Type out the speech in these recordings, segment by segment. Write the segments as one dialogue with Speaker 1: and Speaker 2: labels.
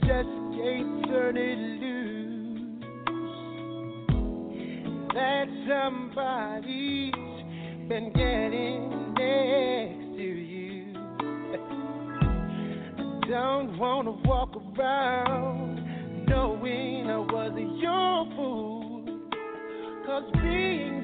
Speaker 1: just can't turn it loose. That somebody's been getting next to you. I don't wanna walk around knowing I was your fool. Cause being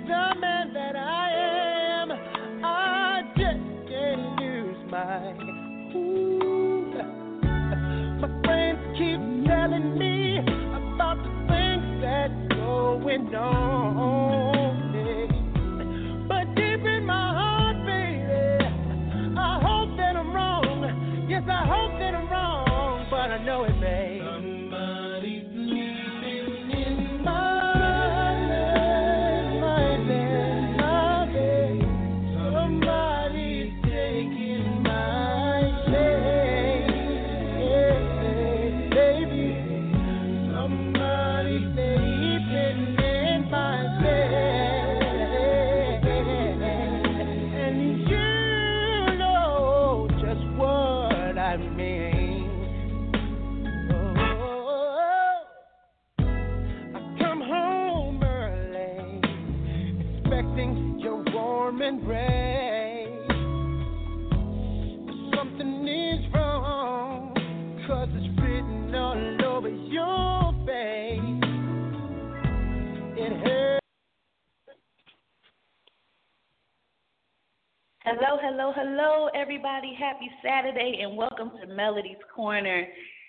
Speaker 2: Hello, hello, hello, everybody. Happy Saturday and welcome to Melody's Corner.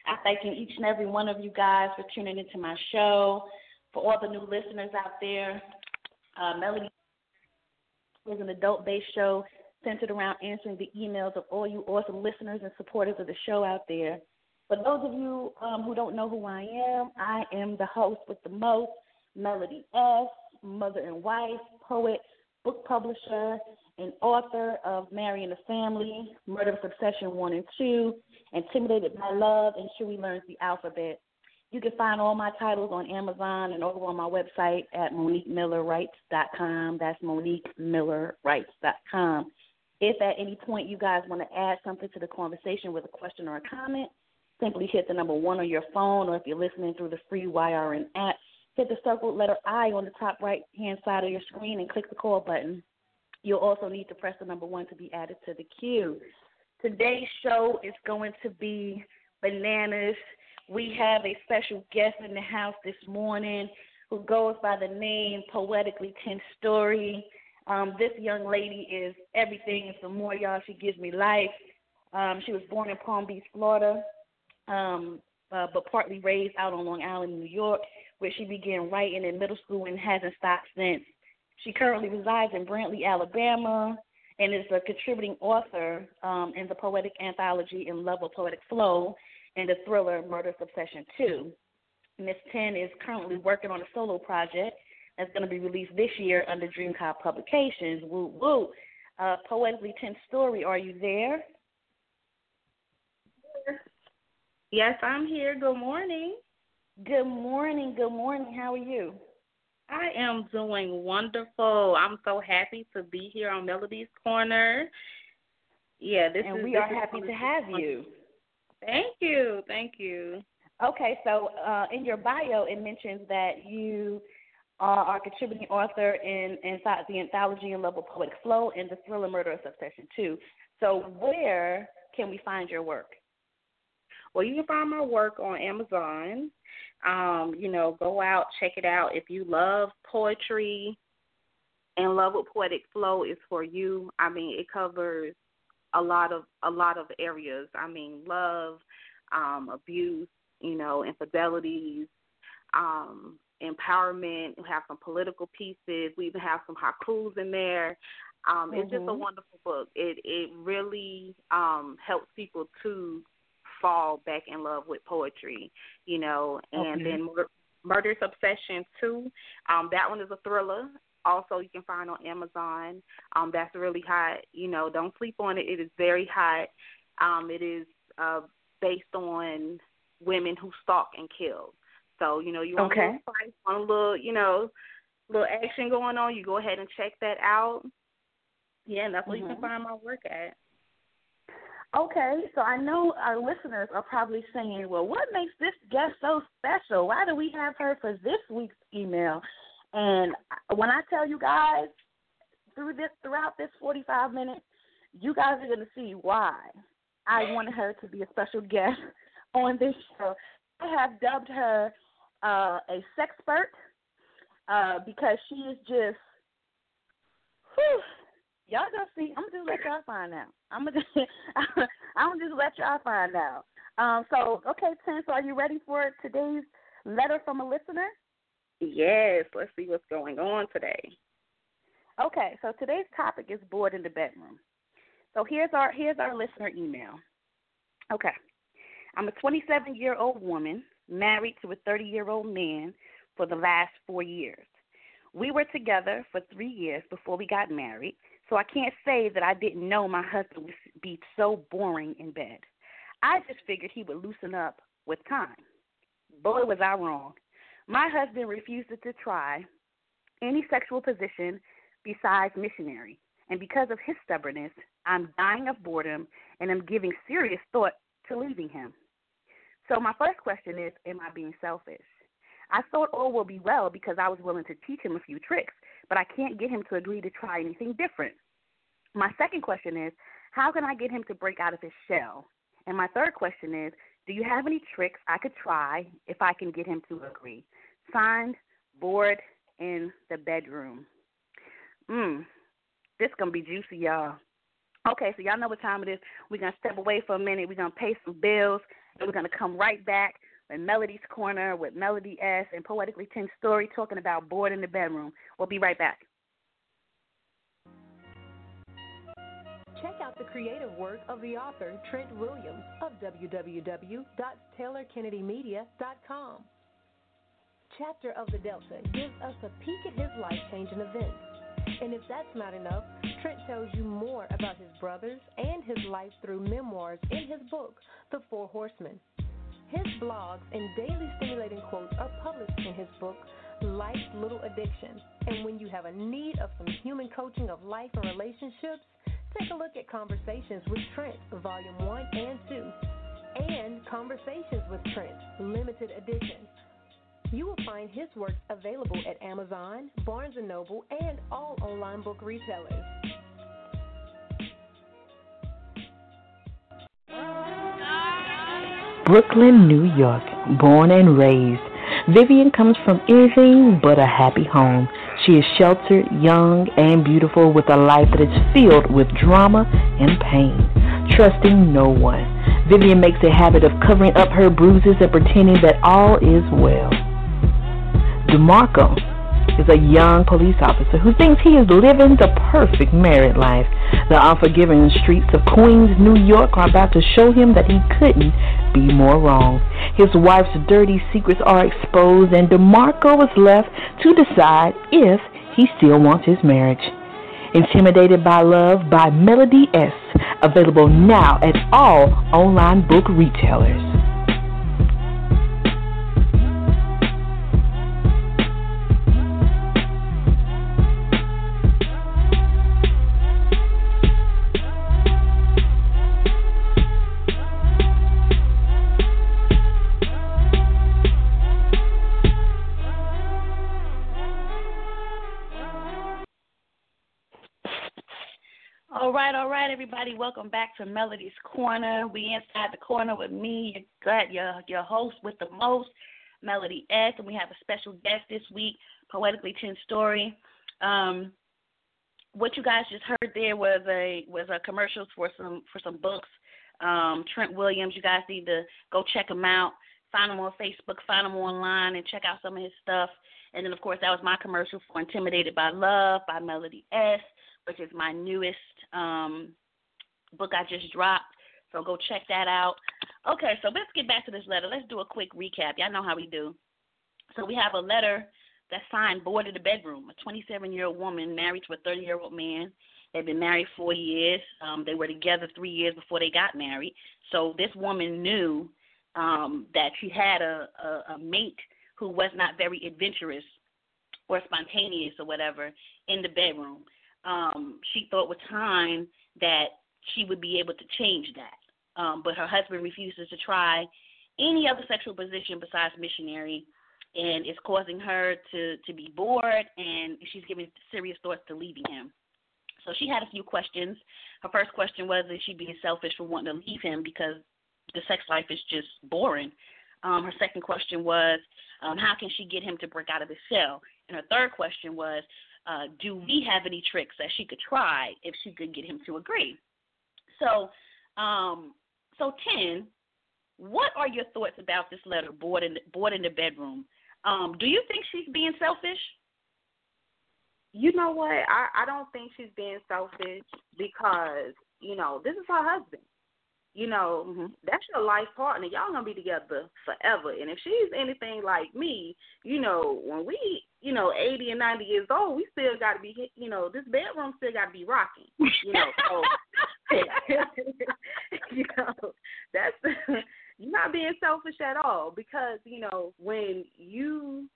Speaker 2: I thank each and every one of you guys for tuning into my show. For all the new listeners out there, uh, is an adult based show centered around answering the emails of all you awesome listeners and supporters of the show out there. For those of you um, who don't know who I am, I am the host with the most, Melody S., mother and wife, poet, book publisher, and author of Marrying the Family, Murder Obsession 1 and 2, Intimidated by Love, and Chewy Learns the Alphabet. You can find all my titles on Amazon and over on my website at MoniqueMillerWrites.com. That's MoniqueMillerWrites.com. If at any point you guys want to add something to the conversation with a question or a comment, simply hit the number one on your phone, or if you're listening through the free YRN app, hit the circled letter I on the top right hand side of your screen and click the call button. You'll also need to press the number one to be added to the queue. Today's show is going to be bananas. We have a special guest in the house this morning who goes by the name Poetically Ten Story. Um, this young lady is everything and some more, y'all. She gives me life. Um, she was born in Palm Beach, Florida, um, uh, but partly raised out on Long Island, New York, where she began writing in middle school and hasn't stopped since. She currently resides in Brantley, Alabama, and is a contributing author um, in the poetic anthology In Love with Poetic Flow and the thriller Murder Obsession 2. Miss Ten is currently working on a solo project that's going to be released this year under Dreamcop Publications. Woo woo. Uh, Poetically Ten Story, are you there?
Speaker 3: Yes, I'm here. Good morning.
Speaker 2: Good morning. Good morning. How are you?
Speaker 3: I am doing wonderful. I'm so happy to be here on Melody's Corner. Yeah, this is
Speaker 2: and
Speaker 3: is.
Speaker 2: we are happy to have you.
Speaker 3: Thank you, thank you.
Speaker 2: Okay, so uh, in your bio, it mentions that you are a contributing author in, in the anthology and Love with Poetic Flow and the thriller Murder of Obsession 2. So, where can we find your work?
Speaker 3: Well, you can find my work on Amazon. Um, you know, go out, check it out. If you love poetry and love with poetic flow is for you. I mean, it covers a lot of a lot of areas. I mean, love, um, abuse, you know, infidelities, um, empowerment. We have some political pieces. We even have some haikus in there. Um,
Speaker 2: mm-hmm.
Speaker 3: It's just a wonderful book. It it really um, helps people to fall back in love with poetry, you know. And
Speaker 2: okay.
Speaker 3: then Mur- Murder's Obsession 2, um, that one is a thriller. Also, you can find on Amazon. Um, that's really hot. You know, don't sleep on it. It is very hot. Um, it is uh, based on women who stalk and kill. So, you know, you want
Speaker 2: okay.
Speaker 3: a little fight, want a little, you know, little action going on, you go ahead and check that out. Yeah, and that's where
Speaker 2: mm-hmm.
Speaker 3: you can find my work at.
Speaker 2: Okay, so I know our listeners are probably saying, well, what makes this guest so special? Why do we have her for this week's email? And when I tell you guys through this throughout this 45 minutes, you guys are going to see why I wanted her to be a special guest on this show. I have dubbed her uh, a sexpert uh, because she is just, whew, y'all gonna see. I'm gonna just let y'all find out. I'm gonna just, I'm gonna just let y'all find out. Um, so okay. So are you ready for today's letter from a listener?
Speaker 3: Yes. Let's see what's going on today.
Speaker 2: Okay. So today's topic is bored in the bedroom. So here's our here's our listener email. Okay. I'm a 27 year old woman married to a 30 year old man for the last four years. We were together for three years before we got married, so I can't say that I didn't know my husband would be so boring in bed. I just figured he would loosen up with time. Boy, was I wrong. My husband refuses to try any sexual position besides missionary, and because of his stubbornness, I'm dying of boredom and I'm giving serious thought to leaving him. So, my first question is Am I being selfish? I thought all will be well because I was willing to teach him a few tricks, but I can't get him to agree to try anything different. My second question is, how can I get him to break out of his shell? And my third question is, do you have any tricks I could try if I can get him to agree? Signed, bored in the bedroom. Mmm, this gonna be juicy, y'all. Okay, so y'all know what time it is. We're gonna step away for a minute. We're gonna pay some bills, and we're gonna come right back in Melody's Corner with Melody S and Poetically Ten Story talking about bored in the bedroom. We'll be right back.
Speaker 4: Creative work of the author Trent Williams of www.taylorkennediemedia.com. Chapter of the Delta gives us a peek at his life changing events. And if that's not enough, Trent tells you more about his brothers and his life through memoirs in his book, The Four Horsemen. His blogs and daily stimulating quotes are published in his book, Life's Little Addiction. And when you have a need of some human coaching of life and relationships, take a look at Conversations with Trent, Volume 1 and 2, and Conversations with Trent, Limited Edition. You will find his works available at Amazon, Barnes & Noble, and all online book retailers.
Speaker 5: Brooklyn, New York, born and raised. Vivian comes from anything but a happy home. She is sheltered, young, and beautiful with a life that is filled with drama and pain, trusting no one. Vivian makes a habit of covering up her bruises and pretending that all is well. DeMarco is a young police officer who thinks he is living the perfect married life. The unforgiving streets of Queens, New York are about to show him that he couldn't be more wrong. His wife's dirty secrets are exposed, and DeMarco is left to decide if he still wants his marriage. Intimidated by Love by Melody S. Available now at all online book retailers.
Speaker 2: Everybody. Welcome back to Melody's Corner. We inside the corner with me, your your your host with the most, Melody S, and we have a special guest this week, Poetically Ten Story. Um, what you guys just heard there was a was a commercial for some for some books. Um, Trent Williams, you guys need to go check him out. Find him on Facebook, find him online, and check out some of his stuff. And then, of course, that was my commercial for Intimidated by Love by Melody S which is my newest um, book I just dropped. So go check that out. Okay, so let's get back to this letter. Let's do a quick recap. Y'all know how we do. So we have a letter that's signed Bored in the Bedroom, a 27 year old woman married to a 30 year old man. They've been married four years. Um, they were together three years before they got married. So this woman knew um, that she had a, a, a mate who was not very adventurous or spontaneous or whatever in the bedroom um, she thought with time that she would be able to change that. Um, but her husband refuses to try any other sexual position besides missionary, and it's causing her to to be bored, and she's giving serious thoughts to leaving him. So she had a few questions. Her first question was, is she being selfish for wanting to leave him because the sex life is just boring? Um, her second question was, um, how can she get him to break out of his shell? And her third question was, uh, do we have any tricks that she could try if she could get him to agree? So, um, so ten, what are your thoughts about this letter, bored in the, bored in the bedroom? Um, do you think she's being selfish?
Speaker 3: You know what? I I don't think she's being selfish because you know this is her husband. You know
Speaker 2: mm-hmm.
Speaker 3: that's your life partner. Y'all gonna be together forever. And if she's anything like me, you know when we you know eighty and ninety years old, we still got to be you know this bedroom still got to be rocking. You know so you know that's you're not being selfish at all because you know when you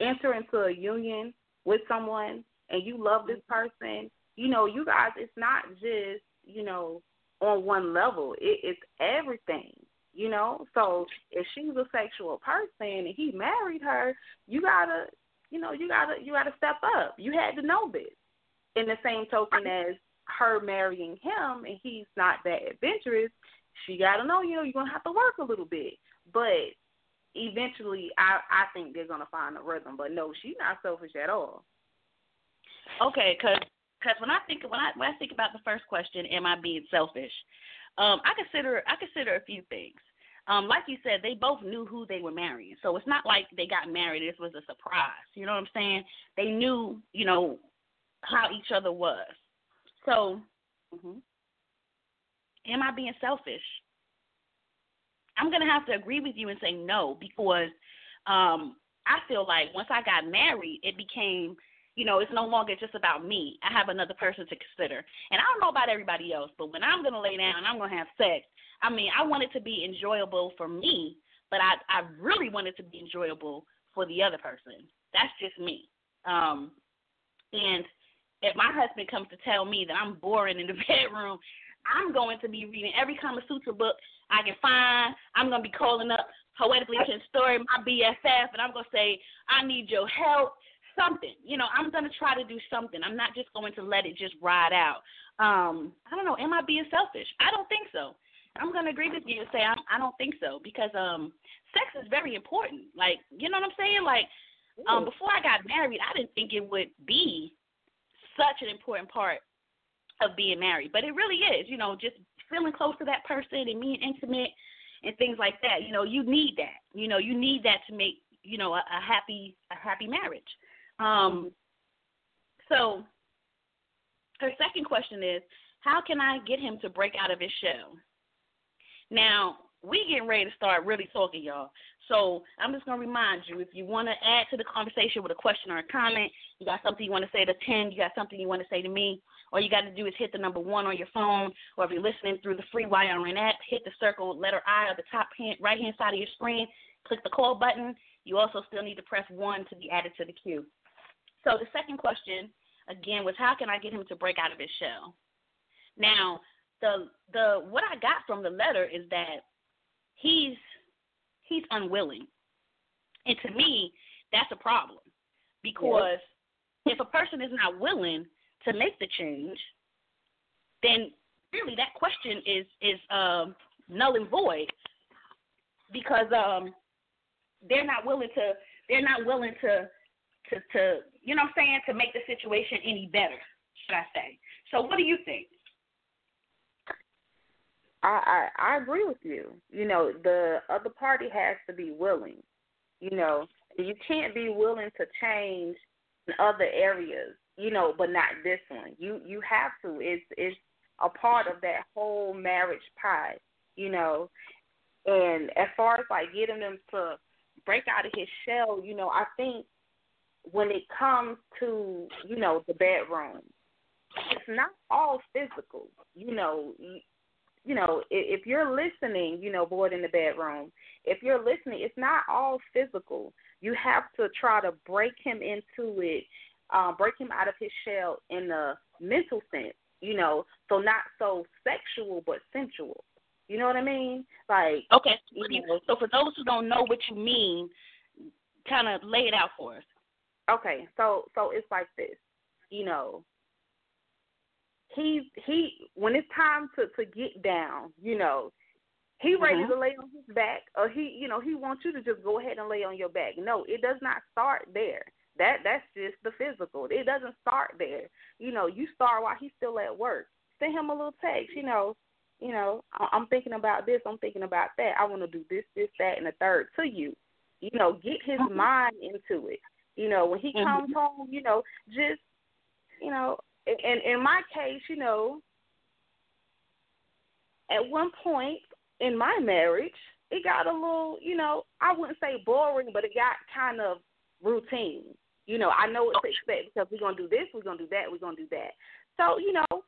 Speaker 3: enter into a union with someone and you love this person, you know, you guys, it's not just, you know, on one level. It, it's everything, you know. So if she's a sexual person and he married her, you gotta, you know, you gotta, you gotta step up. You had to know this. In the same token as her marrying him and he's not that adventurous, she gotta know, you know, you're gonna have to work a little bit. But eventually I I think they're gonna find a rhythm. But no, she's not selfish at all.
Speaker 2: Okay, because cause when I think when I when I think about the first question, am I being selfish? Um, I consider I consider a few things. Um, like you said, they both knew who they were marrying, so it's not like they got married. This was a surprise. You know what I'm saying? They knew, you know, how each other was. So, mm-hmm. am I being selfish? I'm gonna have to agree with you and say no because um, I feel like once I got married, it became you know, it's no longer just about me. I have another person to consider. And I don't know about everybody else, but when I'm gonna lay down and I'm gonna have sex, I mean, I want it to be enjoyable for me, but I I really want it to be enjoyable for the other person. That's just me. Um, and if my husband comes to tell me that I'm boring in the bedroom, I'm going to be reading every Kama Sutra book I can find. I'm going to be calling up Poetically Ten Story, my BFF, and I'm going to say, I need your help. Something. You know, I'm going to try to do something. I'm not just going to let it just ride out. Um, I don't know. Am I being selfish? I don't think so. I'm going to agree with you and say I'm, I don't think so because um, sex is very important. Like, you know what I'm saying? Like, um, before I got married, I didn't think it would be such an important part of being married, but it really is. You know, just feeling close to that person and being intimate and things like that. You know, you need that. You know, you need that to make you know a, a happy a happy marriage. Um, so her second question is, how can I get him to break out of his shell? Now we getting ready to start really talking, y'all. So I'm just gonna remind you, if you want to add to the conversation with a question or a comment, you got something you want to say to Ten, you got something you want to say to me, all you got to do is hit the number one on your phone, or if you're listening through the free YRN app, hit the circle letter I at the top hand, right hand side of your screen, click the call button. You also still need to press one to be added to the queue. So the second question again was how can I get him to break out of his shell? Now the the what I got from the letter is that he's he's unwilling. And to me, that's a problem. Because if a person is not willing to make the change, then really that question is is um, null and void because um, they're not willing to they're not willing to to to you know what I'm saying to make the situation any better, should I say? So what do you think?
Speaker 3: I, I I agree with you. You know, the other party has to be willing. You know, you can't be willing to change in other areas. You know, but not this one. You you have to. It's it's a part of that whole marriage pie. You know, and as far as like getting them to break out of his shell, you know, I think when it comes to you know the bedroom, it's not all physical. You know, you know, if if you're listening, you know, bored in the bedroom, if you're listening, it's not all physical. You have to try to break him into it, um, break him out of his shell in a mental sense. You know, so not so sexual but sensual. You know what I mean? Like
Speaker 2: okay.
Speaker 3: You know,
Speaker 2: so for those who don't know what you mean, kind of lay it out for us.
Speaker 3: Okay, so so it's like this. You know, he he when it's time to to get down, you know, he ready
Speaker 2: mm-hmm.
Speaker 3: to lay on his back, or he you know he wants you to just go ahead and lay on your back. No, it does not start there. That that's just the physical. It doesn't start there. You know, you start while he's still at work. Send him a little text. You know, you know, I'm thinking about this. I'm thinking about that. I want to do this, this, that, and the third to you. You know, get his mm-hmm. mind into it. You know, when he mm-hmm. comes home, you know, just you know, and in my case, you know, at one point in my marriage, it got a little, you know, I wouldn't say boring, but it got kind of routine. You know, I know what to expect because we're gonna do this, we're gonna do that, we're gonna do that. So, you know,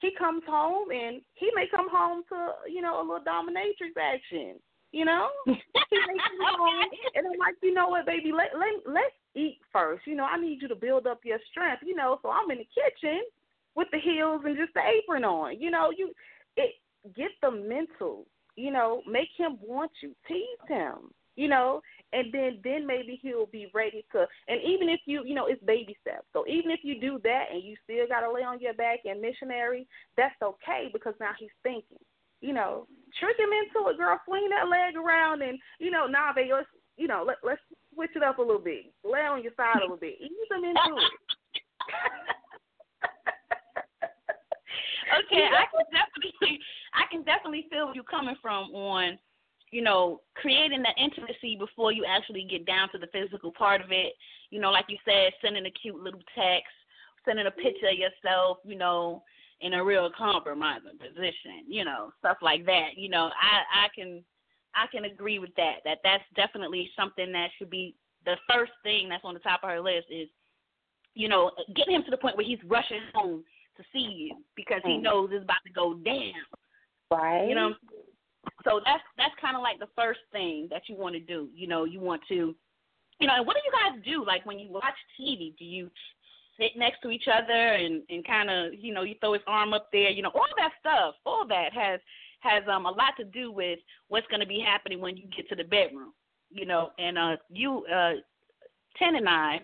Speaker 3: he comes home and he may come home to, you know, a little dominatrix action. You know, he may come home and I'm like, you know what, baby, let let let's eat first. You know, I need you to build up your strength. You know, so I'm in the kitchen with the heels and just the apron on. You know, you it get the mental. You know, make him want you, tease him. You know, and then then maybe he'll be ready to. And even if you, you know, it's baby steps. So even if you do that and you still got to lay on your back and missionary, that's okay because now he's thinking. You know, trick him into it, girl. Swing that leg around and you know, now they, you know, let let's switch it up a little bit. Lay on your side a little bit. Ease them into it.
Speaker 2: okay, I can definitely I can definitely feel where you're coming from on, you know, creating that intimacy before you actually get down to the physical part of it. You know, like you said, sending a cute little text, sending a picture of yourself, you know, in a real compromising position, you know, stuff like that. You know, I I can I can agree with that. That that's definitely something that should be the first thing that's on the top of her list is, you know, getting him to the point where he's rushing home to see you because he mm. knows it's about to go down.
Speaker 3: Right.
Speaker 2: You know. So that's that's kind of like the first thing that you want to do. You know, you want to, you know, and what do you guys do? Like when you watch TV, do you sit next to each other and and kind of, you know, you throw his arm up there, you know, all that stuff, all that has has um a lot to do with what's going to be happening when you get to the bedroom. You know, and uh you uh Ten and I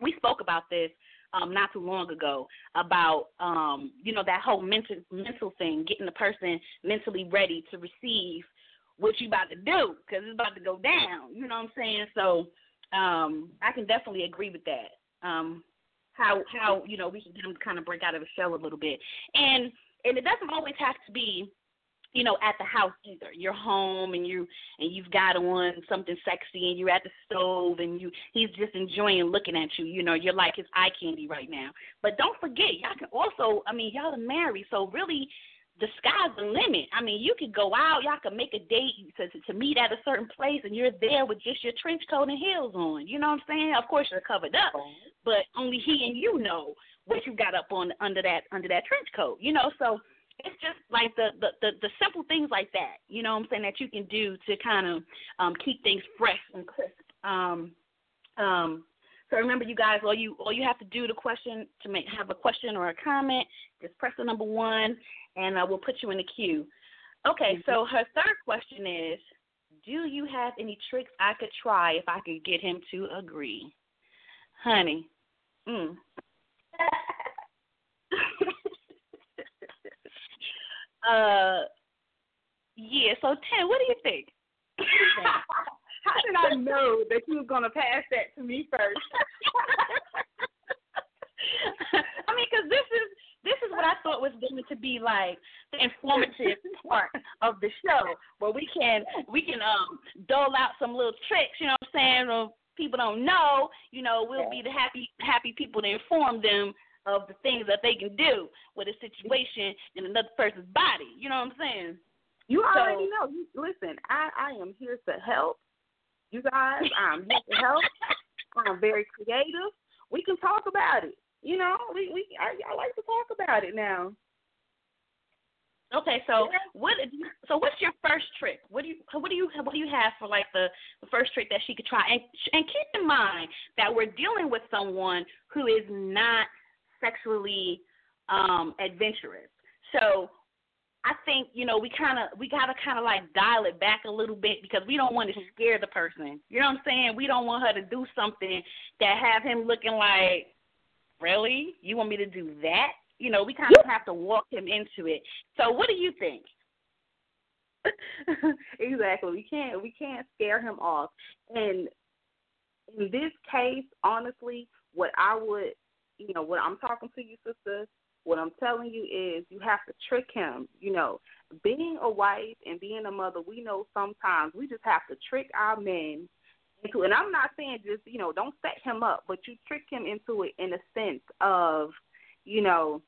Speaker 2: we spoke about this um, not too long ago about um, you know that whole mental mental thing, getting the person mentally ready to receive what you about to do because it's about to go down. You know what I'm saying? So um, I can definitely agree with that. Um, how how you know we can get them to kind of break out of the shell a little bit, and and it doesn't always have to be you know, at the house either. You're home and you and you've got on something sexy and you're at the stove and you he's just enjoying looking at you. You know, you're like his eye candy right now. But don't forget, y'all can also I mean, y'all are married, so really the sky's the limit. I mean, you could go out, y'all could make a date to, to to meet at a certain place, and you're there with just your trench coat and heels on. You know what I'm saying? Of course, you're covered up, but only he and you know what you got up on under that under that trench coat. You know, so it's just like the, the the the simple things like that, you know what I'm saying, that you can do to kind of um keep things fresh and crisp. Um um so remember you guys all you all you have to do to question to make have a question or a comment, just press the number one and uh, we'll put you in the queue. Okay, mm-hmm. so her third question is do you have any tricks I could try if I could get him to agree? Honey. Mm. Uh, yeah. So Ten, what do you think?
Speaker 3: How did I know that you were gonna pass that to me first?
Speaker 2: I mean, because this is this is what I thought was going to be like the informative part of the show, where we can we can um dole out some little tricks. You know what I'm saying? Or people don't know. You know, we'll be the happy happy people to inform them of the things that they can do with a situation in another person's body. You know what I'm saying?
Speaker 3: You already so, know. listen, I, I am here to help. You guys, I'm here to help. I'm very creative. We can talk about it. You know, we we I, I like to talk about it now.
Speaker 2: Okay, so what? So what's your first trick? What do you what do you what do you have for like the, the first trick that she could try? And and keep in mind that we're dealing with someone who is not sexually um, adventurous. So I think you know we kind of we gotta kind of like dial it back a little bit because we don't want to scare the person. You know what I'm saying? We don't want her to do something that have him looking like, really? You want me to do that? You know, we kind of have to walk him into it. So, what do you think?
Speaker 3: exactly. We can't we can't scare him off. And in this case, honestly, what I would, you know, what I'm talking to you, sister, what I'm telling you is you have to trick him. You know, being a wife and being a mother, we know sometimes we just have to trick our men into. And I'm not saying just you know don't set him up, but you trick him into it in a sense of, you know,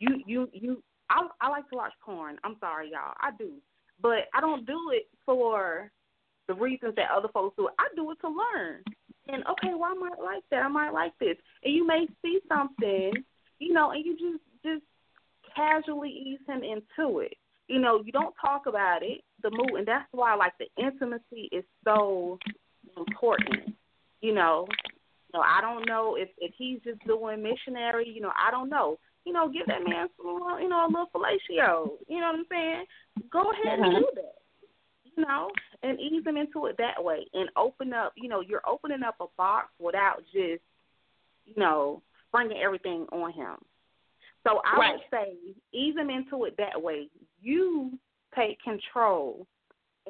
Speaker 3: you you you. I I like to watch porn. I'm sorry, y'all. I do, but I don't do it for the reasons that other folks do. I do it to learn and okay, well I might like that, I might like this, and you may see something, you know, and you just just casually ease him into it. You know, you don't talk about it, the mood, and that's why like the intimacy is so important. You know, you know, I don't know if if he's just doing missionary. You know, I don't know. You know, give that man some, you know, a little fellatio. You know what I'm saying? Go ahead and uh-huh. do that know, and ease them into it that way and open up, you know, you're opening up a box without just, you know, springing everything on him. So I
Speaker 2: right.
Speaker 3: would say ease him into it that way. You take control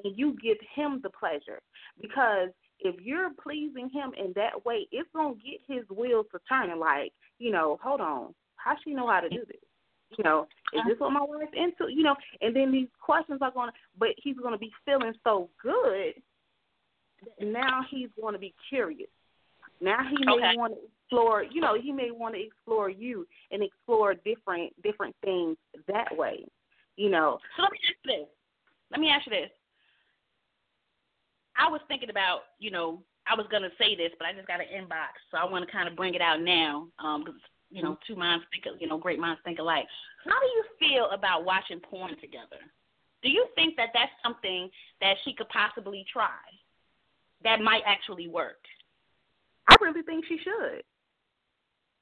Speaker 3: and you give him the pleasure because if you're pleasing him in that way, it's gonna get his wheels to turning. Like, you know, hold on, how she know how to do this? You know, is this what my wife's into? You know, and then these questions are going to, but he's going to be feeling so good that now he's going to be curious. Now he may
Speaker 2: okay.
Speaker 3: want to explore, you know, he may want to explore you and explore different different things that way. You know.
Speaker 2: So let me ask you this. Let me ask you this. I was thinking about, you know, I was gonna say this, but I just got an inbox, so I want to kind of bring it out now because um, you know, two minds think, you know, great minds think alike. How do you feel about watching porn together? Do you think that that's something that she could possibly try that might actually work?
Speaker 3: I really think she should.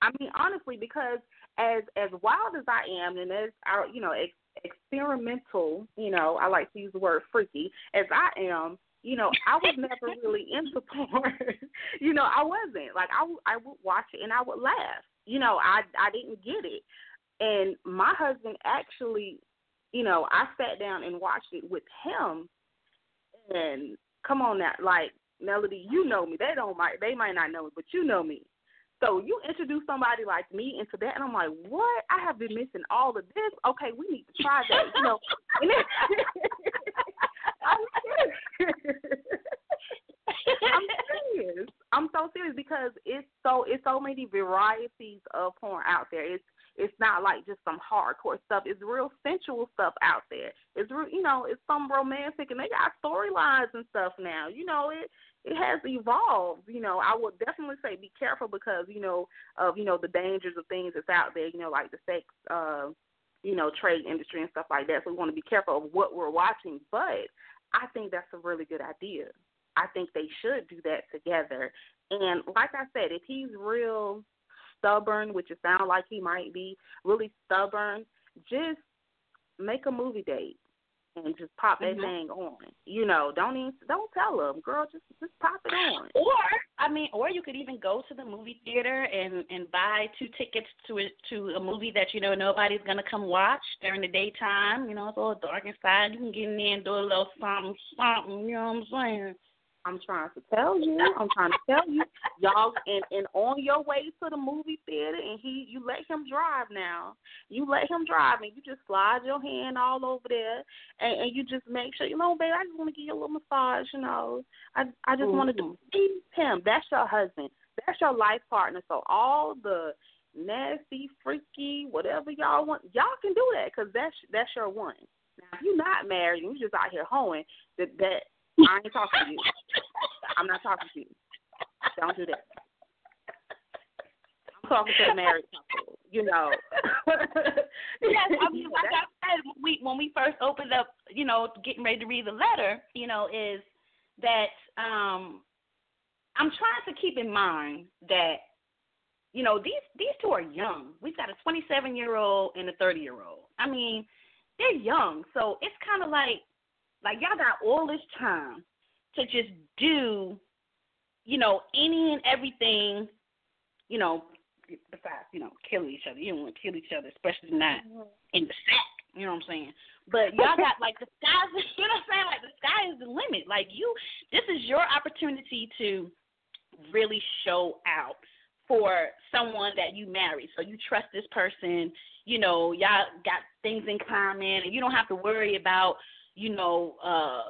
Speaker 3: I mean, honestly, because as as wild as I am, and as our, you know, ex- experimental, you know, I like to use the word freaky, as I am, you know, I was never really into porn. you know, I wasn't. Like I, w- I would watch it and I would laugh you know, I I didn't get it. And my husband actually, you know, I sat down and watched it with him. And come on now, like Melody, you know me. They don't might they might not know me, but you know me. So you introduce somebody like me into that, and I'm like, what? I have been missing all of this. Okay, we need to try that. You know, and I'm serious. I'm serious. I'm so serious because it's so it's so many varieties of porn out there. It's it's not like just some hardcore stuff. It's real sensual stuff out there. It's real, you know, it's some romantic, and they got storylines and stuff now. You know, it it has evolved. You know, I would definitely say be careful because you know of you know the dangers of things that's out there. You know, like the sex, uh, you know, trade industry and stuff like that. So we want to be careful of what we're watching. But I think that's a really good idea. I think they should do that together. And like I said, if he's real stubborn, which it sounds like he might be, really stubborn, just make a movie date and just pop that
Speaker 2: mm-hmm.
Speaker 3: thing on. You know, don't even don't tell them, girl. Just just pop it on.
Speaker 2: Or I mean, or you could even go to the movie theater and and buy two tickets to a, to a movie that you know nobody's gonna come watch during the daytime. You know, it's all dark inside. You can get in there and do a little something, something. You know what I'm saying?
Speaker 3: I'm trying to tell you. I'm trying to tell you, y'all. And and on your way to the movie theater, and he, you let him drive now. You let him drive, and you just slide your hand all over there, and, and you just make sure, you know, babe, I just want to give you a little massage. You know, I I just
Speaker 2: mm-hmm.
Speaker 3: wanted to please him. That's your husband. That's your life partner. So all the nasty, freaky, whatever y'all want, y'all can do that because that's that's your one. Now, if you're not married and you're just out here hoeing, that that I ain't talking to you. I'm not talking to you. Don't do that. I'm talking to a married couple. You know.
Speaker 2: yes, I mean, like I said, we when we first opened up, you know, getting ready to read the letter, you know, is that um I'm trying to keep in mind that you know, these these two are young. We've got a 27 year old and a 30 year old. I mean, they're young, so it's kind of like like y'all got all this time to just do, you know, any and everything, you know, besides you know killing each other. You don't want to kill each other, especially not mm-hmm. in the sack. You know what I'm saying? But y'all got like the sky's, you know what I'm saying? Like the sky is the limit. Like you, this is your opportunity to really show out for someone that you marry. So you trust this person, you know, y'all got things in common and you don't have to worry about, you know, uh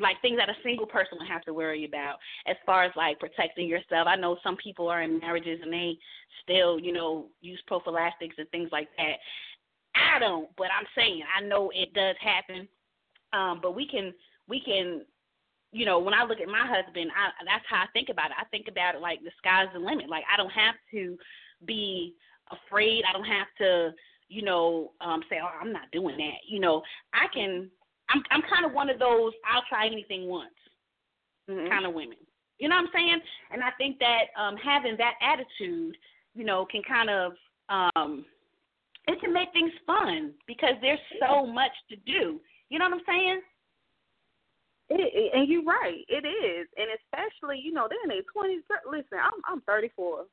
Speaker 2: like things that a single person would have to worry about as far as like protecting yourself. I know some people are in marriages and they still, you know, use prophylactics and things like that. I don't, but I'm saying I know it does happen. Um, but we can we can you know, when I look at my husband, I that's how I think about it. I think about it like the sky's the limit. Like I don't have to be afraid. I don't have to, you know, um say, "Oh, I'm not doing that." You know, I can I'm I'm kind of one of those I'll try anything once
Speaker 3: Mm-hmm.
Speaker 2: kind of women. You know what I'm saying? And I think that um having that attitude, you know, can kind of um it can make things fun because there's so much to do. You know what I'm saying?
Speaker 3: It, and you're right, it is, and especially you know they're in their twenties. Listen, I'm I'm 34,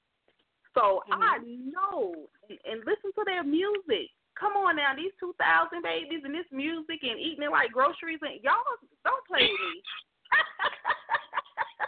Speaker 3: so
Speaker 2: Mhm.
Speaker 3: I know and, and listen to their music. Come on now, these 2000 babies and this music and eating it like groceries and y'all don't play with me.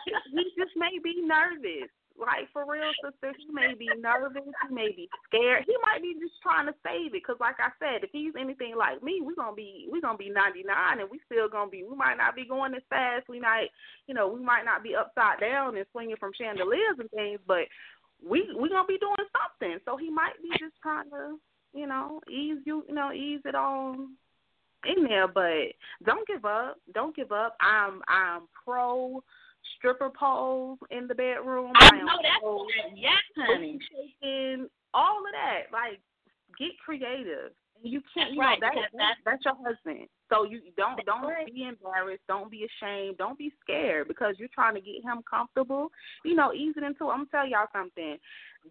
Speaker 3: he just may be nervous. Like for real, sister, he may be nervous. He may be scared. He might be just trying to save it. Cause like I said, if he's anything like me, we're gonna be we're gonna be 99, and we still gonna be. We might not be going as fast. We might, you know, we might not be upside down and swinging from chandeliers and things, but we we gonna be doing something. So he might be just trying to, you know, ease you, you know, ease it on in there. But don't give up. Don't give up. I'm I'm pro stripper pole in the bedroom.
Speaker 2: I
Speaker 3: am
Speaker 2: know that's
Speaker 3: pro
Speaker 2: yes, honey.
Speaker 3: shaking, all of that. Like, get creative. You can't, you
Speaker 2: right,
Speaker 3: know, that, that's your husband. So you don't don't
Speaker 2: right.
Speaker 3: be embarrassed, don't be ashamed, don't be scared because you're trying to get him comfortable. You know, ease it into. I'm gonna tell y'all something.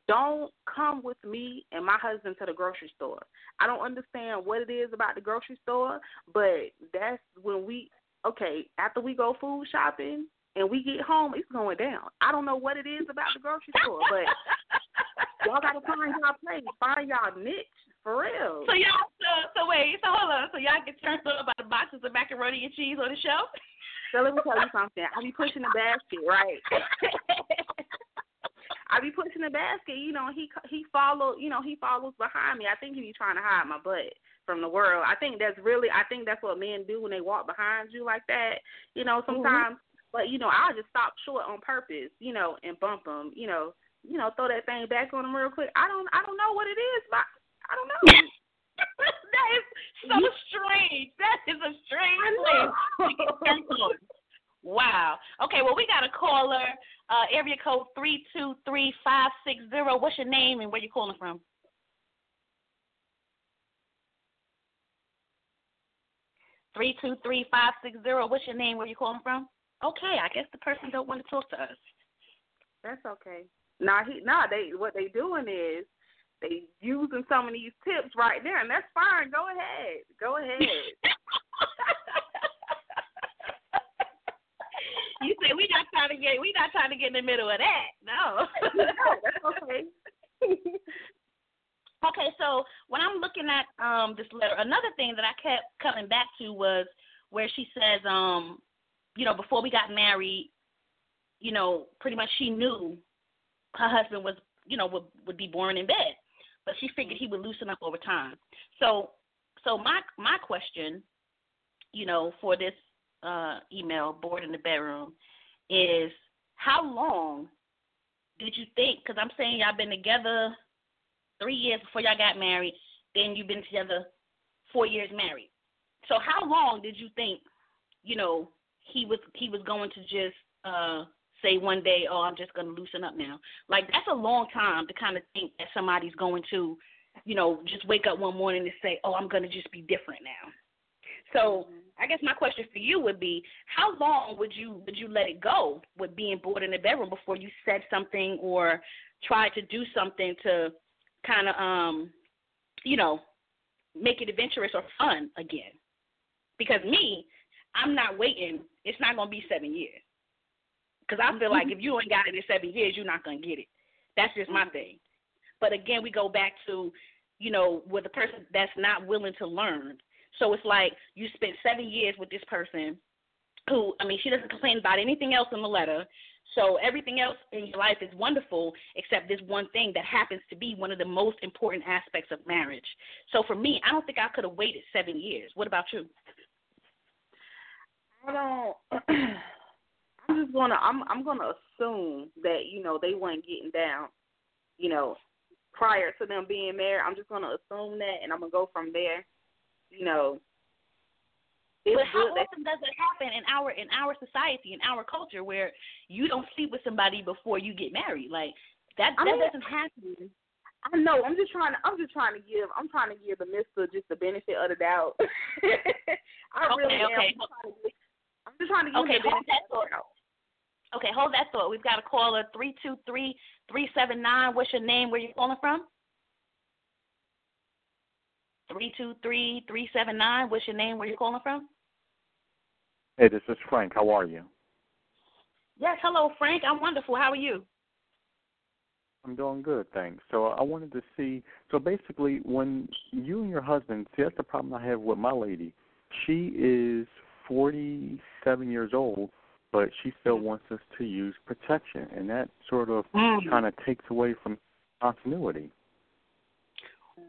Speaker 3: Don't come with me and my husband to the grocery store. I don't understand what it is about the grocery store, but that's when we okay after we go food shopping and we get home, it's going down. I don't know what it is about the grocery store, but y'all gotta find y'all place, find y'all niche for real.
Speaker 2: So y'all, so, so wait, so hold on. So y'all get turned on by the boxes of macaroni and cheese on the shelf?
Speaker 3: So let me tell you something. I be pushing the basket, right? I be pushing the basket. You know, he he follow. You know, he follows behind me. I think he be trying to hide my butt from the world. I think that's really. I think that's what men do when they walk behind you like that. You know, sometimes. But you know, I'll just stop short on purpose. You know, and bump him. You know, you know, throw that thing back on him real quick. I don't. I don't know what it is, but I don't know.
Speaker 2: that is so strange. That is a strange thing.
Speaker 3: Know.
Speaker 2: Turned on. Wow. Okay, well we got a caller, uh, area code three two three five six zero. What's your name and where you calling from? Three two three five six zero. What's your name? Where you calling from? Okay, I guess the person don't want to talk to us.
Speaker 3: That's okay. Nah, he nah. They what they doing is they using some of these tips right there, and that's fine. Go ahead. Go ahead.
Speaker 2: you say we not trying to get we not trying to get in the middle of that. No.
Speaker 3: that's okay.
Speaker 2: Okay, so when I'm looking at um this letter, another thing that I kept coming back to was where she says, um, you know, before we got married, you know, pretty much she knew her husband was, you know, would would be born in bed, but she figured he would loosen up over time. So, so my my question, you know, for this uh email, bored in the bedroom, is how long did you think? Because I'm saying y'all been together three years before y'all got married. Then you've been together four years married. So how long did you think, you know, he was he was going to just uh say one day, oh, I'm just to loosen up now? Like that's a long time to kind of think that somebody's going to, you know, just wake up one morning and say, oh, I'm to just be different now. So I guess my question for you would be, how long would you would you let it go with being bored in the bedroom before you said something or tried to do something to kind of um, you know, make it adventurous or fun again? Because me, I'm not waiting. It's not gonna be seven years. Because I feel like if you ain't got it in seven years, you're not gonna get it. That's just my thing. But again, we go back to, you know, with a person that's not willing to learn. So it's like you spent seven years with this person who, I mean, she doesn't complain about anything else in the letter. So everything else in your life is wonderful except this one thing that happens to be one of the most important aspects of marriage. So for me, I don't think I could have waited seven years. What about you?
Speaker 3: I don't. I'm just gonna. I'm. I'm gonna assume that you know they weren't getting down. You know, prior to them being married. I'm just gonna assume that, and I'm gonna go from there. You know.
Speaker 2: But how often does it happen in our in our society in our culture where you don't sleep with somebody before you get married? Like that that
Speaker 3: I mean,
Speaker 2: doesn't happen.
Speaker 3: I know. I'm just trying to. I'm just trying to give. I'm trying to give the Mister just the benefit of the doubt. I
Speaker 2: okay,
Speaker 3: really
Speaker 2: okay.
Speaker 3: am. I'm, trying to give, I'm just trying to give
Speaker 2: Okay,
Speaker 3: the benefit
Speaker 2: that thought. Okay, hold that thought. We've got a caller three two three three seven nine. What's your name? Where you calling from? Three two three three seven nine. What's your name? Where you calling from?
Speaker 6: Hey, this is Frank. How are you?
Speaker 2: Yes, hello, Frank. I'm wonderful. How are you?
Speaker 6: I'm doing good, thanks. So I wanted to see. So basically, when you and your husband, see, that's the problem I have with my lady. She is 47 years old, but she still wants us to use protection, and that sort of
Speaker 2: Mm.
Speaker 6: kind of takes away from continuity.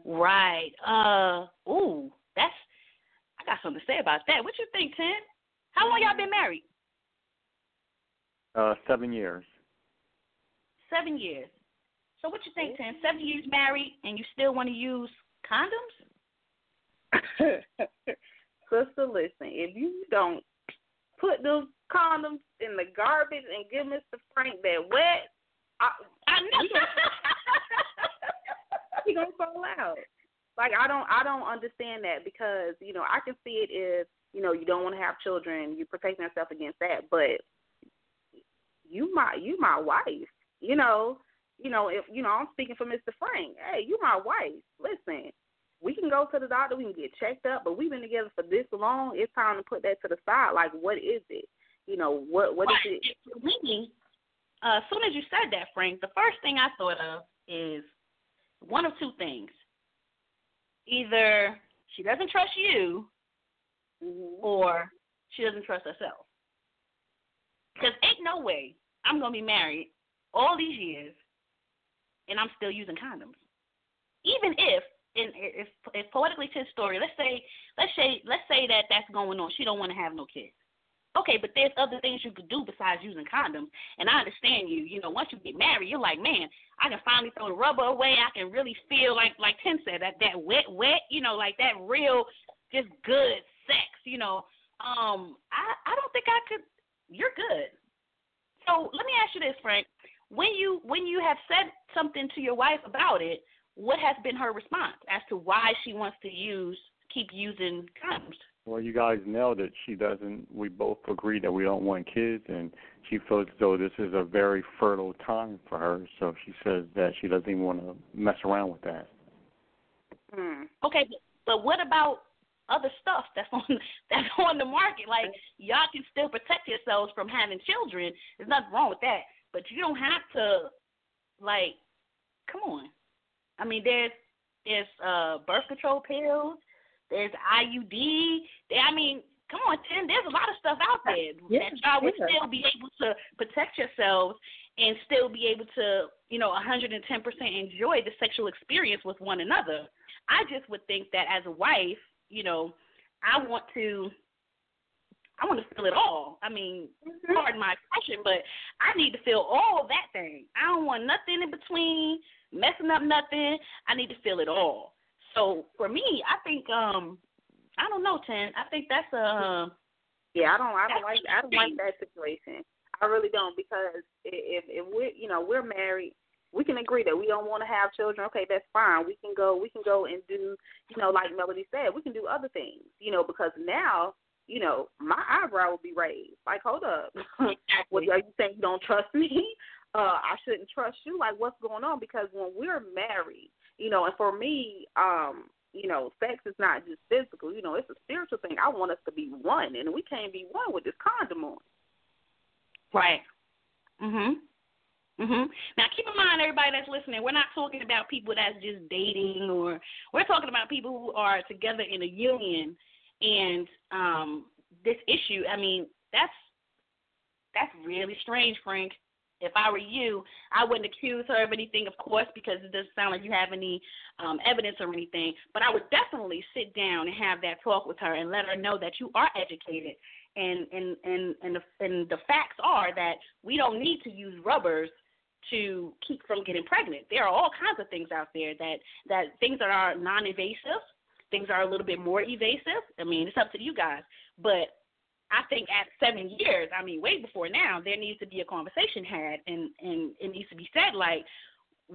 Speaker 2: Right. Uh. Ooh, that's. I got something to say about that. What you think, Ten? How long y'all been married?
Speaker 6: Uh, seven years.
Speaker 2: Seven years. So what you think, Ten? Seven years married, and you still want to use condoms?
Speaker 3: Sister, listen. If you don't put those condoms in the garbage and give Mr. Frank that wet, I,
Speaker 2: I know.
Speaker 3: We gonna- fall out. Like I don't I don't understand that because, you know, I can see it if, you know, you don't want to have children, you protecting yourself against that, but you my you my wife. You know, you know, if you know, I'm speaking for Mr. Frank. Hey, you my wife. Listen, we can go to the doctor, we can get checked up, but we've been together for this long, it's time to put that to the side. Like what is it? You know, what what is it
Speaker 2: me, uh, as soon as you said that, Frank, the first thing I thought of is one of two things. Either she doesn't trust you, mm-hmm. or she doesn't trust herself. Because ain't no way I'm gonna be married all these years, and I'm still using condoms. Even if, in if, if Poetically Ten Story, let's say, let's say, let's say that that's going on. She don't want to have no kids. Okay, but there's other things you could do besides using condoms. And I understand you. You know, once you get married, you're like, man, I can finally throw the rubber away. I can really feel like, like Ten said, that that wet, wet. You know, like that real, just good sex. You know, um, I I don't think I could. You're good. So let me ask you this, Frank. When you when you have said something to your wife about it, what has been her response as to why she wants to use keep using condoms?
Speaker 6: Well, you guys know that she doesn't. We both agree that we don't want kids, and she feels as though this is a very fertile time for her. So she says that she doesn't even want to mess around with that.
Speaker 3: hmm.
Speaker 2: Okay, but, what about other stuff that's on that's on the market? Like y'all can still protect yourselves from having children. There's nothing wrong with that, but you don't have to like. Come on, I mean there's there's uh birth control pills. There's IUD. I mean, come on, Ten. There's a lot of stuff out uh, there
Speaker 3: Yeah,
Speaker 2: that y'all would
Speaker 3: yeah.
Speaker 2: still be able to protect yourselves and still be able to, you know, 110% enjoy the sexual experience with one another. I just would think that as a wife, you know, I want to I want to feel it all. I mean, mm-hmm. pardon my expression, but I need to feel all that thing. I don't want nothing in between, messing up nothing. I need to feel it all. So for me, I think um I don't know, Ten. I think that's a
Speaker 3: Yeah, I don't. I don't like. I don't like that situation. I really don't because if if we're you know we're married, we can agree that we don't want to have children. Okay, that's fine. We can go. We can go and do you know like Melody said, we can do other things. You know because now you know, my eyebrow would be raised. Like, hold up, what are you saying? You don't trust me? Uh, I shouldn't trust you. Like, what's going on? Because when we're married, you know, and for me, um, you know, sex is not just physical. You know, it's a spiritual thing. I want us to be one, and we can't be one with this condom on.
Speaker 2: Right. Mhm. Mhm. Now keep in mind, everybody that's listening, we're not talking about people that's just dating, or we're talking about people who are together in a union. And um this issue, I mean, that's that's really strange, Frank. If I were you, I wouldn't accuse her of anything, of course, because it doesn't sound like you have any um, evidence or anything. But I would definitely sit down and have that talk with her and let her know that you are educated and and and and the, and the facts are that we don't need to use rubbers to keep from getting pregnant. There are all kinds of things out there that that things that are non-invasive, things are a little bit more evasive. I mean, it's up to you guys, but I think at seven years, I mean, way before now, there needs to be a conversation had, and and it needs to be said like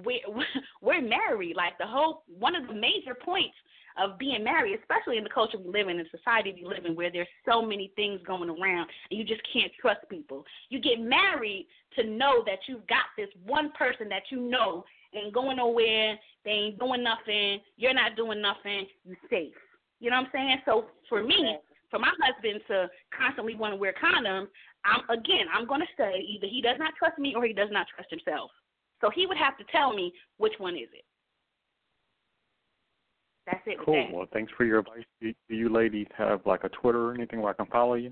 Speaker 2: we we're married. Like the whole one of the major points of being married, especially in the culture we live in, in society we live in, where there's so many things going around and you just can't trust people. You get married to know that you've got this one person that you know ain't going nowhere, they ain't doing nothing, you're not doing nothing, you're safe. You know what I'm saying? So for me, for my husband to constantly want to wear condoms, I'm again, I'm going to say either he does not trust me or he does not trust himself. So he would have to tell me which one is it. That's it.
Speaker 6: Cool. Well, thanks for your advice. Do, do you ladies have like a Twitter or anything where I can follow you?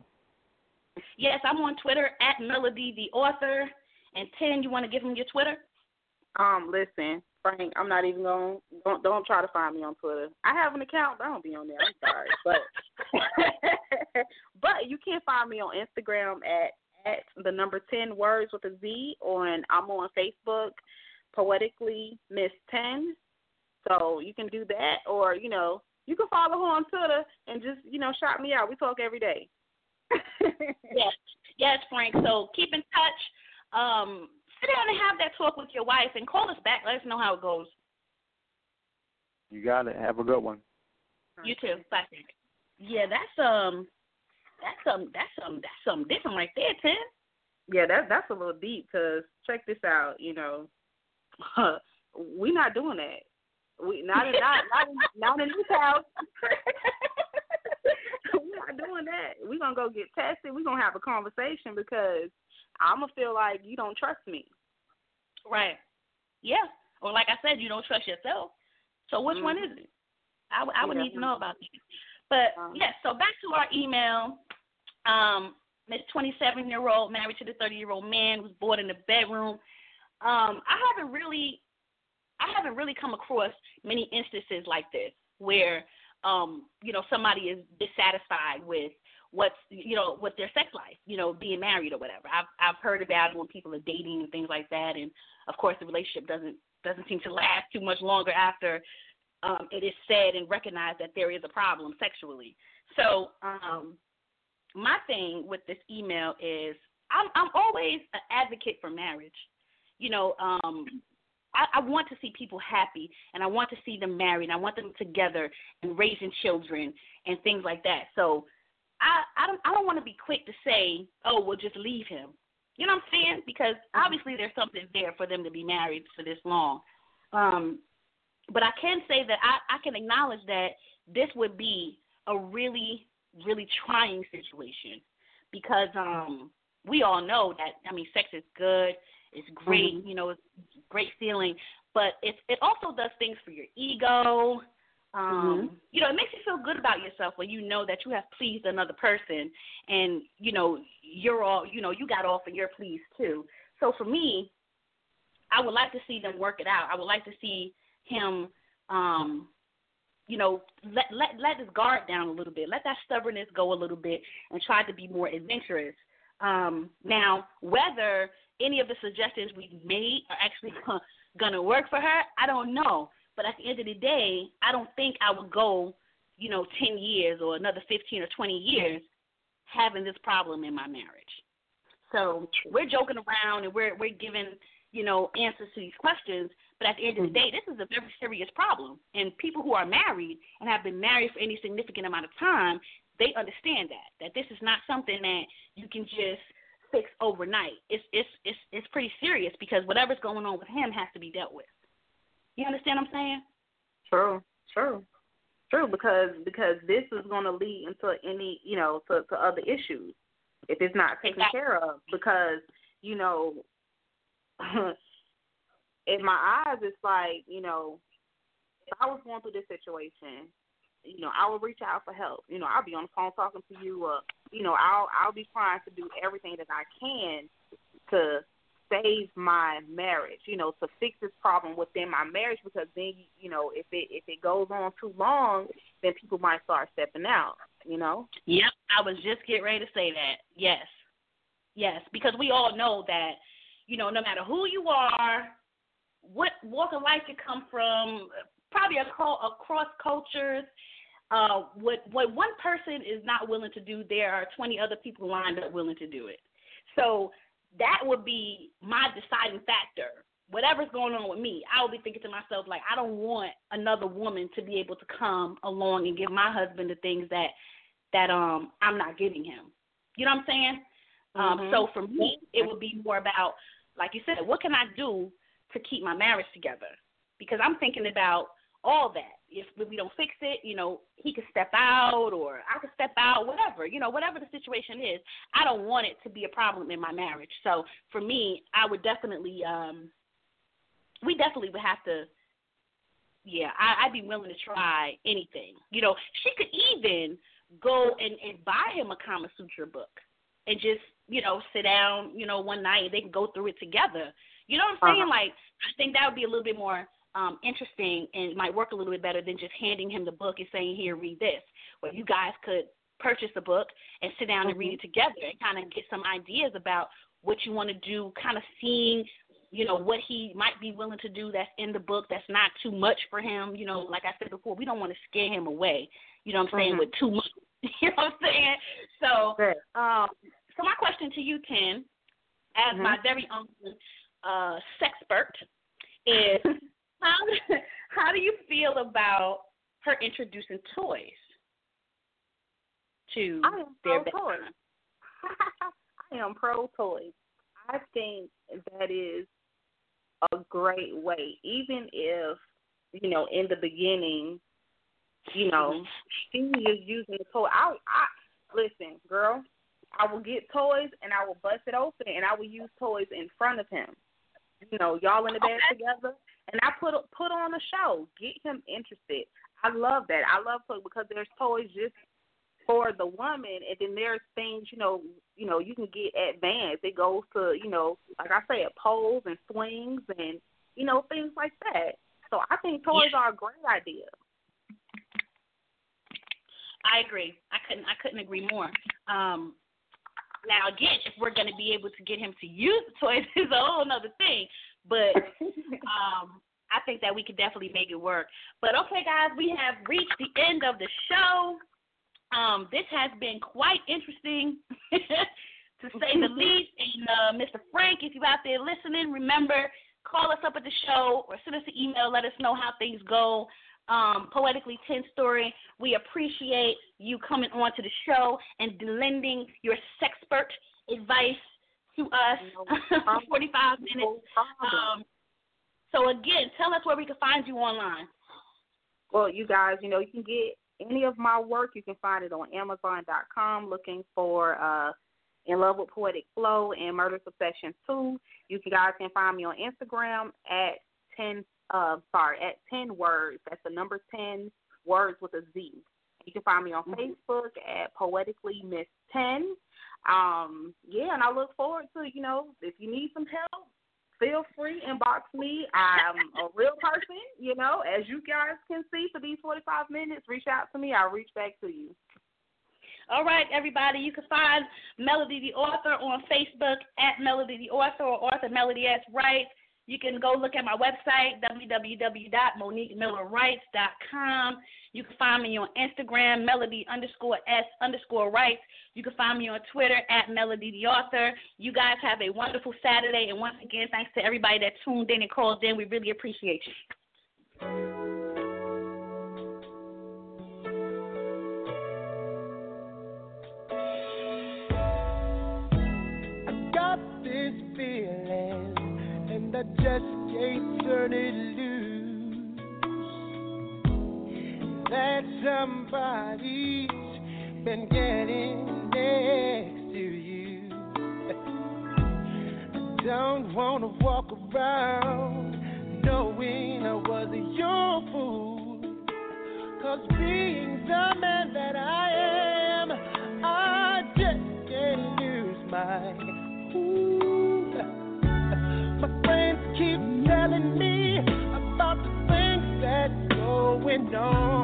Speaker 2: Yes, I'm on Twitter at Melody the author. And Ten, you want to give him your Twitter?
Speaker 3: Um, listen, Frank, I'm not even going. Don't don't try to find me on Twitter. I have an account, but I don't be on there. I'm sorry, but but you can find me on Instagram at at the number ten words with a Z. On I'm on Facebook, poetically Miss Ten. So you can do that, or you know, you can follow her on Twitter and just you know shout me out. We talk every day.
Speaker 2: yes, yes, Frank. So keep in touch. Um, sit down and have that talk with your wife, and call us back. Let us know how it goes.
Speaker 6: You got it. Have a good one.
Speaker 2: You too. Bye. Yeah, that's um, that's some, that's some, that's something different right there, Ten.
Speaker 3: Yeah, that's that's a little deep. Cause check this out. You know, we're not doing that. We not in not not in, not in this house. We're not doing that. We're gonna go get tested. We're gonna have a conversation because I'm gonna feel like you don't trust me.
Speaker 2: Right. Yeah. Or like I said, you don't trust yourself. So which mm-hmm. one is it? I, w- I would yeah. need to know about that. But um, yes, yeah, so back to our email. Um, Miss 27 year old married to the 30 year old man was bored in the bedroom. Um, I haven't really I haven't really come across many instances like this where um, you know, somebody is dissatisfied with what's you know, with their sex life, you know, being married or whatever. I've I've heard about it when people are dating and things like that and of course the relationship doesn't doesn't seem to last too much longer after um, it is said and recognized that there is a problem sexually. So, um, my thing with this email is I'm I'm always an advocate for marriage. You know, um, I, I want to see people happy and I want to see them married. I want them together and raising children and things like that. So I I don't I don't want to be quick to say, oh, we'll just leave him. You know what I'm saying? Because mm-hmm. obviously there's something there for them to be married for this long. Um, but I can say that I, I can acknowledge that this would be a really, really trying situation because um we all know that I mean sex is good, it's great, mm-hmm. you know, it's great feeling, but it it also does things for your ego. Um, mm-hmm. you know, it makes you feel good about yourself when you know that you have pleased another person and, you know, you're all you know, you got off and you're pleased too. So for me, I would like to see them work it out. I would like to see him um you know, let let let his guard down a little bit. Let that stubbornness go a little bit and try to be more adventurous. Um, now, whether any of the suggestions we've made are actually to work for her, I don't know. But at the end of the day, I don't think I would go, you know, 10 years or another 15 or 20 years having this problem in my marriage. So we're joking around and we're we're giving, you know, answers to these questions, but at the end of the mm-hmm. day, this is a very serious problem. And people who are married and have been married for any significant amount of time, they understand that that this is not something that you can just fix overnight. It's it's it's it's pretty serious because whatever's going on with him has to be dealt with. You understand what I'm saying?
Speaker 3: True, true, true. Because because this is going to lead into any you know to, to other issues if it's not taken
Speaker 2: exactly.
Speaker 3: care of. Because you know, in my eyes, it's like you know, if I was going through this situation, you know, I would reach out for help. You know, I'll be on the phone talking to you. Uh, you know, I'll I'll be trying to do everything that I can to save my marriage. You know, to fix this problem within my marriage because then you know if it if it goes on too long, then people might start stepping out. You know.
Speaker 2: Yep, I was just getting ready to say that. Yes, yes, because we all know that you know no matter who you are, what walk of life you come from, probably across cultures. Uh, what what one person is not willing to do, there are 20 other people lined up willing to do it. So that would be my deciding factor. Whatever's going on with me, I would be thinking to myself like, I don't want another woman to be able to come along and give my husband the things that that um I'm not giving him. You know what I'm saying? Um,
Speaker 3: mm-hmm.
Speaker 2: so for me, it would be more about, like you said, what can I do to keep my marriage together? Because I'm thinking about all that. If we don't fix it, you know, he could step out or I could step out, whatever, you know, whatever the situation is. I don't want it to be a problem in my marriage. So for me, I would definitely, um, we definitely would have to, yeah, I, I'd be willing to try anything. You know, she could even go and, and buy him a Kama Sutra book and just, you know, sit down, you know, one night and they can go through it together. You know what I'm saying?
Speaker 3: Uh-huh.
Speaker 2: Like, I think that would be a little bit more um, interesting and might work a little bit better than just handing him the book and saying, "Here, read this." Where you guys could purchase the book and sit down
Speaker 3: mm-hmm.
Speaker 2: and read it together and kind of get some ideas about what you want to do. Kind of seeing, you know, what he might be willing to do that's in the book that's not too much for him. You know, like I said before, we don't want to scare him away. You know what I'm saying?
Speaker 3: Mm-hmm.
Speaker 2: With too much. You know what I'm saying? So, um, so my question to you, Ten, as
Speaker 3: mm-hmm.
Speaker 2: my very own uh, sexpert, is how do you feel about her introducing toys to
Speaker 3: I am
Speaker 2: their
Speaker 3: pro toys. I am pro toys. I think that is a great way, even if you know in the beginning, you know, mm-hmm. she was using the toy. I, I listen, girl. I will get toys and I will bust it open and I will use toys in front of him. You know, y'all in the oh, bed
Speaker 2: okay.
Speaker 3: together, and I put put on a show, get him interested. I love that. I love toys because there's toys just for the woman, and then there's things you know, you know, you can get advanced. It goes to you know, like I said, poles and swings and you know things like that. So I think toys
Speaker 2: yeah.
Speaker 3: are a great idea.
Speaker 2: I agree. I couldn't. I couldn't agree more. Um, now again, if we're going to be able to get him to use the toys, is a whole other thing. But um, I think that we could definitely make it work. But okay, guys, we have reached the end of the show. Um, this has been quite interesting, to say the least. And uh, Mr. Frank, if you're out there listening, remember call us up at the show or send us an email. Let us know how things go um, Poetically Ten Story. We appreciate you coming on to the show and lending your sexpert advice to us for 45 minutes. Um, so, again, tell us where we can find you online.
Speaker 3: Well, you guys, you know, you can get any of my work. You can find it on Amazon.com looking for uh, In Love with Poetic Flow and Murder Obsession 2. You guys can find me on Instagram at 10 uh, sorry, at 10 words. That's the number 10 words with a Z. You can find me on mm-hmm. Facebook at Poetically Miss 10. Um, yeah, and I look forward to, you know, if you need some help, feel free, inbox me. I'm a real person, you know, as you guys can see for these 45 minutes. Reach out to me, I'll reach back to you.
Speaker 2: All right, everybody. You can find Melody the Author on Facebook at Melody the Author or Author Melody S. Wright. You can go look at my website, www.moniquemillerwrites.com. You can find me on Instagram, melody underscore S underscore writes. You can find me on Twitter at Melody the Author. You guys have a wonderful Saturday. And once again, thanks to everybody that tuned in and called in. We really appreciate you.
Speaker 1: I just can't turn it loose. That somebody's been getting next to you. I don't wanna walk around knowing I was your fool. Cause being the man that I am, I just can't lose my going